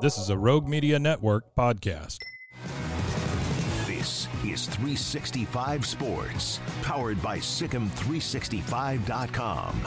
This is a Rogue Media Network podcast. This is 365 Sports, powered by SicEm365.com.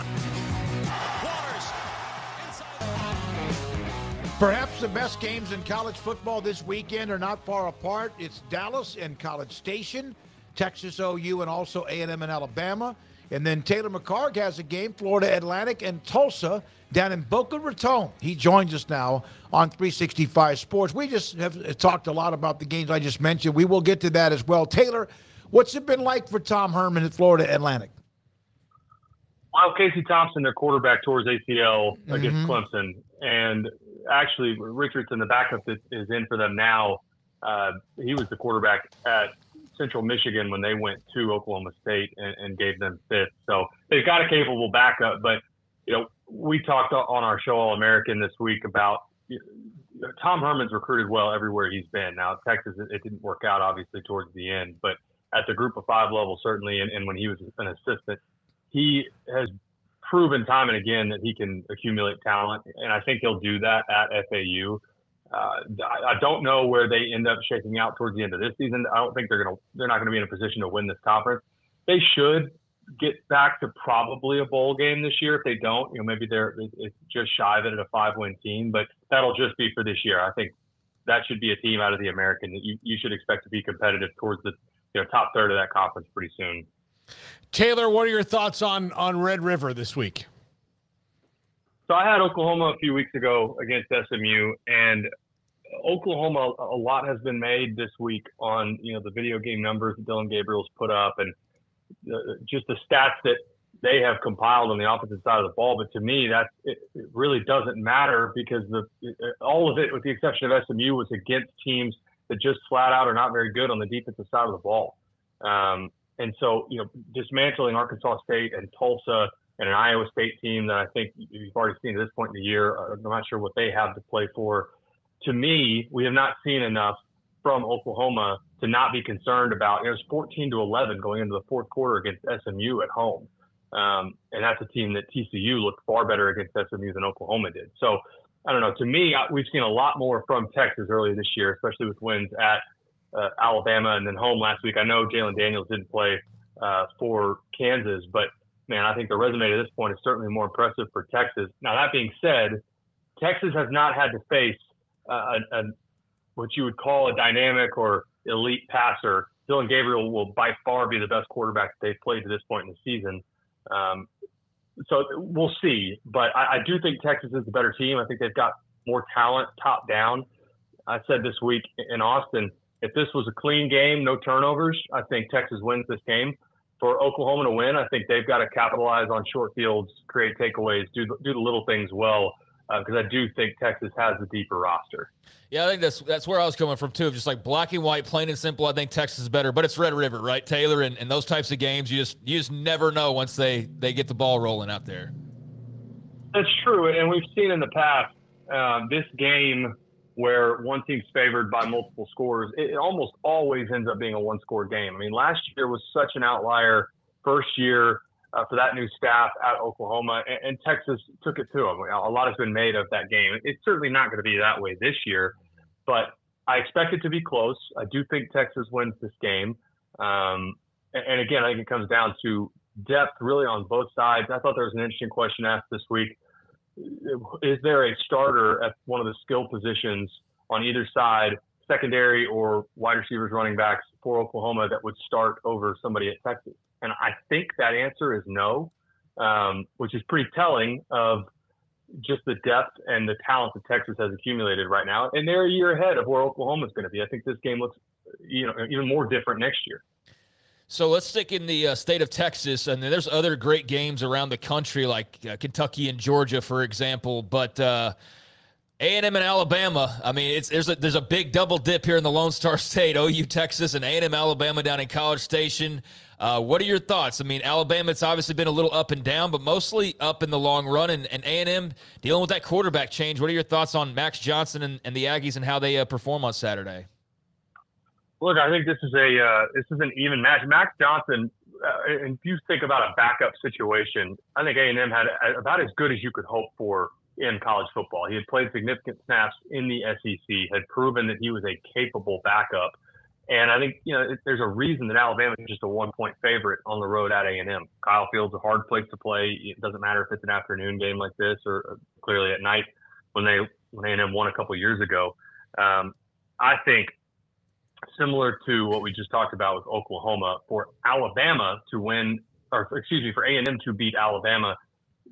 Perhaps the best games in college football this weekend are not far apart. It's Dallas and College Station, Texas OU, and also A&M and Alabama. And then Taylor McHargue has a game, Florida Atlantic and Tulsa down in Boca Raton. He joins us now on 365 Sports. We just have talked a lot about the games I just mentioned. We will get to that as well. Taylor, what's it been like for Tom Herman at Florida Atlantic? Well, Casey Thompson, their quarterback, towards ACL against mm-hmm. Clemson, and actually Richardson, the backup is in for them now, uh, he was the quarterback at Central Michigan when they went to Oklahoma State and, and, gave them fifth. So they've got a capable backup. But you know, we talked on our show All American this week about you know, Tom Herman's recruited well everywhere he's been. Now Texas, it didn't work out obviously towards the end, but at the Group of Five level certainly, and, and when he was an assistant, he has proven time and again that he can accumulate talent, and I think he'll do that at FAU. Uh, I don't know where they end up shaking out towards the end of this season. I don't think they're gonna they're not gonna be in a position to win this conference. They should get back to probably a bowl game this year. If they don't, you know, maybe they're it's just shy of it at a five win team, but that'll just be for this year. I think that should be a team out of the American that you, you should expect to be competitive towards the you know top third of that conference pretty soon. Taylor, what are your thoughts on on Red River this week? So I had Oklahoma a few weeks ago against SMU, and Oklahoma. A lot has been made this week on you know the video game numbers that Dillon Gabriel's put up, and uh, just the stats that they have compiled on the opposite side of the ball. But to me, that it, it really doesn't matter because the all of it, with the exception of SMU, was against teams that just flat out are not very good on the defensive side of the ball. Um, and so, you know, dismantling Arkansas State and Tulsa and an Iowa State team that I think you've already seen at this point in the year, uh, I'm not sure what they have to play for. To me, we have not seen enough from Oklahoma to not be concerned about. It was 14 to 11 going into the fourth quarter against SMU at home. Um, and that's a team that TCU looked far better against SMU than Oklahoma did. So I don't know. To me, we've seen a lot more from Texas earlier this year, especially with wins at uh, Alabama and then home last week. I know Jalon Daniels didn't play uh, for Kansas, but man, I think the resume at this point is certainly more impressive for Texas. Now that being said, Texas has not had to face uh, a, a, what you would call a dynamic or elite passer. Dillon Gabriel will by far be the best quarterback they've played to this point in the season. Um, so we'll see, but I, I do think Texas is the better team. I think they've got more talent top down. I said this week in Austin, if this was a clean game, no turnovers, I think Texas wins this game. For Oklahoma to win, I think they've got to capitalize on short fields, create takeaways, do do the little things well, because uh, I do think Texas has a deeper roster. Yeah, I think that's that's where I was coming from too. Just like black and white, plain and simple. I think Texas is better, but it's Red River, right, Taylor? And, and those types of games, you just you just never know once they they get the ball rolling out there. That's true, and we've seen in the past uh, this game where one team's favored by multiple scores, it, almost always ends up being a one score game. I mean, last year was such an outlier first year uh, for that new staff at Oklahoma, and, and, Texas took it to them. A lot has been made of that game. It's certainly not going to be that way this year, but I expect it to be close. I do think Texas wins this game. Um, and, and again, I think it comes down to depth really on both sides. I thought there was an interesting question asked this week is there a starter at one of the skill positions on either side, secondary or wide receivers, running backs for Oklahoma that would start over somebody at Texas? And I think that answer is no, um, which is pretty telling of just the depth and the talent that Texas has accumulated right now. And they're a year ahead of where Oklahoma is going to be. I think this game looks, you know, even more different next year. So let's stick in the uh, state of Texas, and there's other great games around the country, like uh, Kentucky and Georgia, for example. But uh, A&M and Alabama. I mean, it's there's a there's a big double dip here in the Lone Star State. OU Texas and A&M Alabama down in College Station. Uh, what are your thoughts? I mean, Alabama, it's obviously been a little up and down, but mostly up in the long run. And, and A&M dealing with that quarterback change. What are your thoughts on Max Johnson and, and the Aggies and how they uh, perform on Saturday? Look, I think this is a uh, this is an even match. Max Johnson, uh, and if you think about a backup situation, I think A&M had about as good as you could hope for in college football. He had played significant snaps in the SEC, had proven that he was a capable backup. And I think you know there's a reason that Alabama is just a one point favorite on the road at A&M. Kyle Field's a hard place to play. It doesn't matter if it's an afternoon game like this or clearly at night when they when A&M won a couple years ago. Um, I think similar to what we just talked about with Oklahoma, for Alabama to win, or excuse me, for A&M to beat Alabama,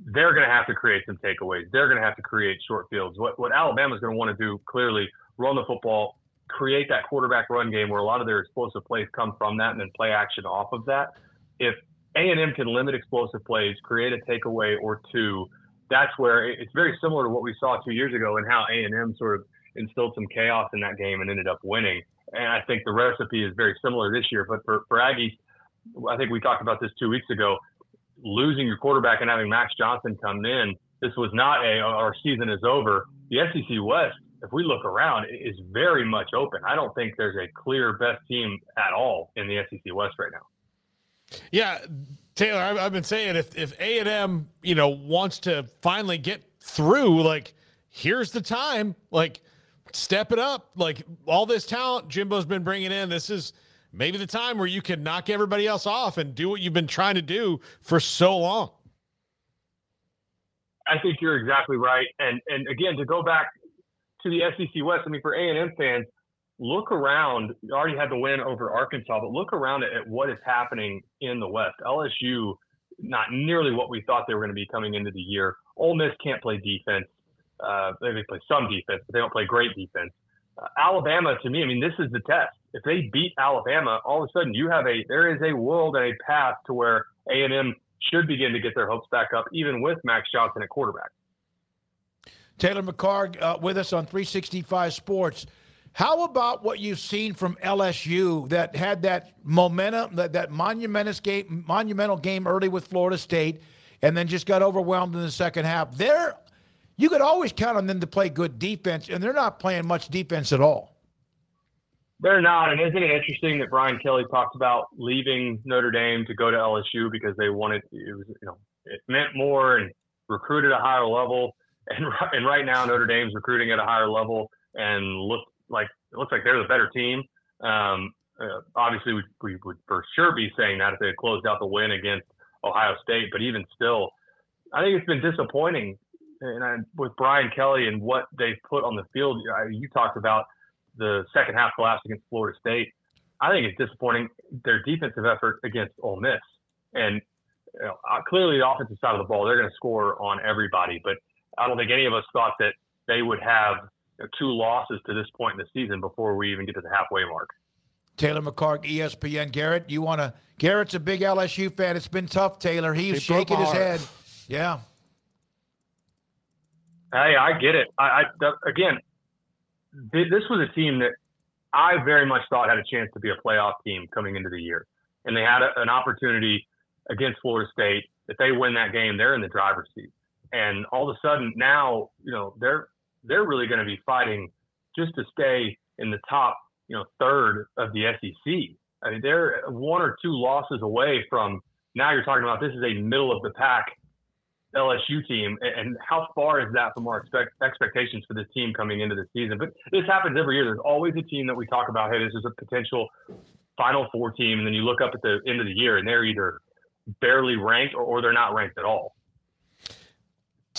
they're going to have to create some takeaways. They're going to have to create short fields. What what Alabama's going to want to do clearly run the football create that quarterback run game where a lot of their explosive plays come from that and then play action off of that. If A&M can limit explosive plays, create a takeaway or two, that's where it's very similar to what we saw two years ago and how A&M sort of instilled some chaos in that game and ended up winning. And I think the recipe is very similar this year. But for, for Aggies, I think we talked about this two weeks ago. Losing your quarterback and having Max Johnson come in, this was not a our season is over. The SEC West if we look around, is very much open. I don't think there's a clear best team at all in the SEC West right now. Yeah, Taylor, I've been saying if if A and M, you know, wants to finally get through, like, here's the time, like, step it up. Like all this talent Jimbo's been bringing in, this is maybe the time where you can knock everybody else off and do what you've been trying to do for so long. I think you're exactly right. And and again, to go back to the SEC West, I mean, for A&M fans, look around. You already had the win over Arkansas, but look around at, at what is happening in the West. LSU, not nearly what we thought they were going to be coming into the year. Ole Miss can't play defense. Uh, they play some defense, but they don't play great defense. Uh, Alabama, to me, I mean, this is the test. If they beat Alabama, all of a sudden you have a there is a world and a path to where A&M should begin to get their hopes back up, even with Max Johnson at quarterback. Taylor McHargue uh, with us on 365 Sports. How about what you've seen from LSU that had that momentum, that, that monumental game, monumental game early with Florida State, and then just got overwhelmed in the second half? They're, you could always count on them to play good defense, and they're not playing much defense at all. They're not, and isn't it interesting that Brian Kelly talked about leaving Notre Dame to go to LSU because they wanted it was you know it meant more and recruited a higher level and and right now Notre Dame's recruiting at a higher level and look like it looks like they're the better team. Um, uh, obviously, we, we would for sure be saying that if they had closed out the win against Ohio State, but even still, I think it's been disappointing. And I, with Brian Kelly and what they've put on the field, I, you talked about the second half collapse against Florida State. I think it's disappointing their defensive effort against Ole Miss. And you know, uh, clearly, the offensive side of the ball, they're going to score on everybody. But I don't think any of us thought that they would have you know, two losses to this point in the season before we even get to the halfway mark. Taylor McHargue, ESPN. Garrett, you want to? Garrett's a big LSU fan. It's been tough, Taylor. He's shaking his head. Yeah. Hey, I get it. I, I again, this was a team that I very much thought had a chance to be a playoff team coming into the year, and they had a, an opportunity against Florida State. If they win that game, they're in the driver's seat and all of a sudden now you know they're they're really going to be fighting just to stay in the top you know third of the SEC. I mean they're one or two losses away from now you're talking about this is a middle of the pack LSU team, and how far is that from our expect, expectations for this team coming into the season? But this happens every year. There's always a team that we talk about. Hey, this is a potential Final Four team, and then you look up at the end of the year, and they're either barely ranked or, or they're not ranked at all.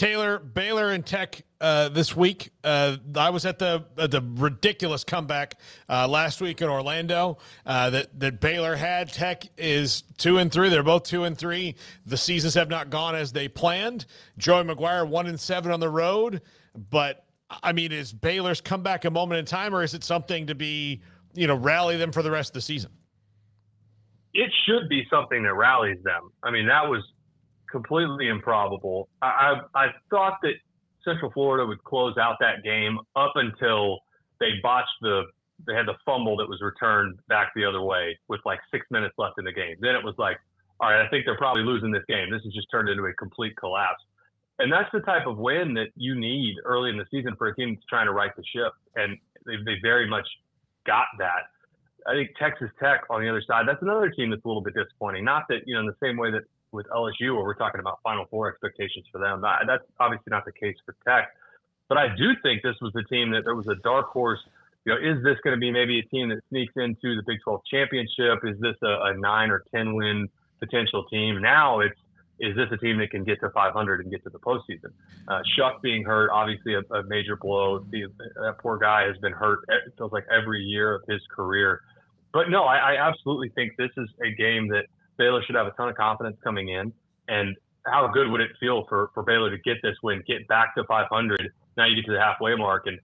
Taylor Baylor and Tech uh, this week. Uh, I was at the uh, the ridiculous comeback uh, last week in Orlando uh, that that Baylor had. Tech is two and three. They're both two and three. The seasons have not gone as they planned. Joey McGuire one and seven on the road. But I mean, is Baylor's comeback a moment in time, or is it something to be you know rally them for the rest of the season? It should be something that rallies them. I mean, that was completely improbable. I, I, I thought that Central Florida would close out that game up until they botched the they had the fumble that was returned back the other way with like six minutes left in the game. Then it was like, all right, I think they're probably losing this game. This has just turned into a complete collapse. And that's the type of win that you need early in the season for a team that's trying to right the ship. And they, they very much got that. I think Texas Tech on the other side, that's another team that's a little bit disappointing. Not that, you know, in the same way that with LSU, where we're talking about Final Four expectations for them, that's obviously not the case for Tech. But I do think this was a team that there was a dark horse you know, is this going to be maybe a team that sneaks into the Big 12 championship? Is this a, a nine or 10 win potential team? Now it's, is this a team that can get to 500 and get to the postseason? Uh, Shough being hurt, obviously a, a major blow. The, that poor guy has been hurt. It feels like every year of his career. But no, I, I absolutely think this is a game that Baylor should have a ton of confidence coming in. And how good would it feel for, for Baylor to get this win, get back to 500? Now you get to the halfway mark and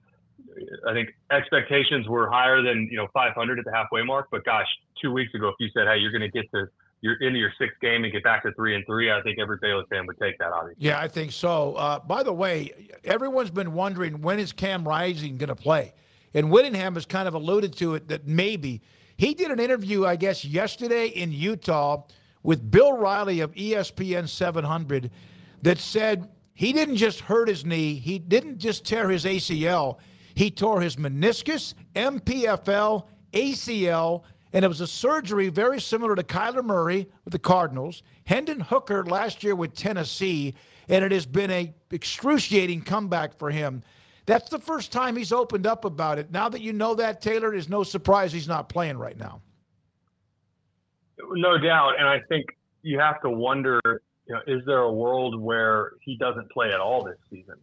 I think expectations were higher than you know 500 at the halfway mark. But gosh, two weeks ago, if you said, "Hey, you're going to get to you're into your sixth game and get back to three and three," I think every Baylor fan would take that. Obviously. Yeah, I think so. Uh, by the way, everyone's been wondering when is Cam Rising going to play, and Whittingham has kind of alluded to it that maybe he did an interview, I guess, yesterday in Utah with Bill Riley of ESPN 700 that said he didn't just hurt his knee, he didn't just tear his ACL he tore his meniscus, MPFL, ACL, and it was a surgery very similar to Kyler Murray with the Cardinals, Hendon Hooker last year with Tennessee, and it has been a excruciating comeback for him. That's the first time he's opened up about it. Now that you know that, Taylor, it is no surprise he's not playing right now. No doubt, and I think you have to wonder, you know, is there a world where he doesn't play at all this season?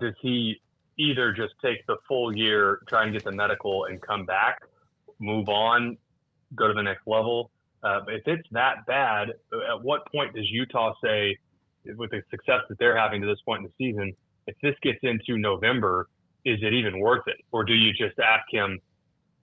Does he either just take the full year, try and get the medical and come back, move on, go to the next level. Uh, if it's that bad, at what point does Utah say, with the success that they're having to this point in the season, if this gets into November, is it even worth it? Or do you just ask him,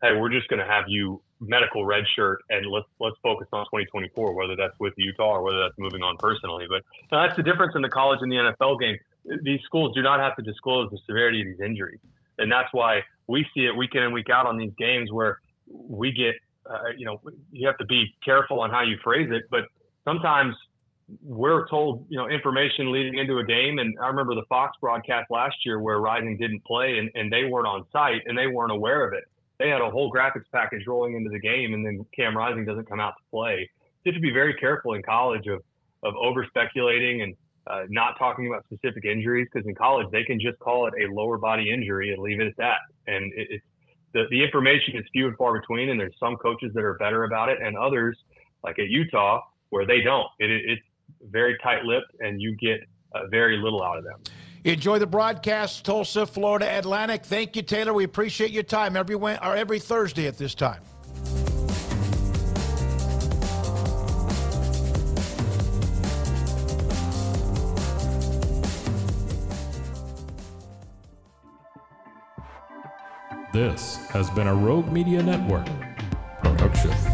hey, we're just going to have you medical red shirt and let's let's focus on 2024, whether that's with Utah or whether that's moving on personally. But that's the difference in the college and the NFL game these schools do not have to disclose the severity of these injuries, and that's why we see it week in and week out on these games where we get, uh, you know, you have to be careful on how you phrase it, but sometimes we're told, you know, information leading into a game. And I remember the Fox broadcast last year where Rising didn't play and, and they weren't on site and they weren't aware of it. They had a whole graphics package rolling into the game and then Cam Rising doesn't come out to play. You have to be very careful in college of, of over speculating and uh, not talking about specific injuries because in college they can just call it a lower body injury and leave it at that. And it, it's the, the information is few and far between, and there's some coaches that are better about it, and others, like at Utah, where they don't. It, it, it's very tight lipped, and you get uh, very little out of them. Enjoy the broadcast, Tulsa, Florida Atlantic. Thank you, Taylor. We appreciate your time every or every Thursday at this time. This has been a Rogue Media Network production.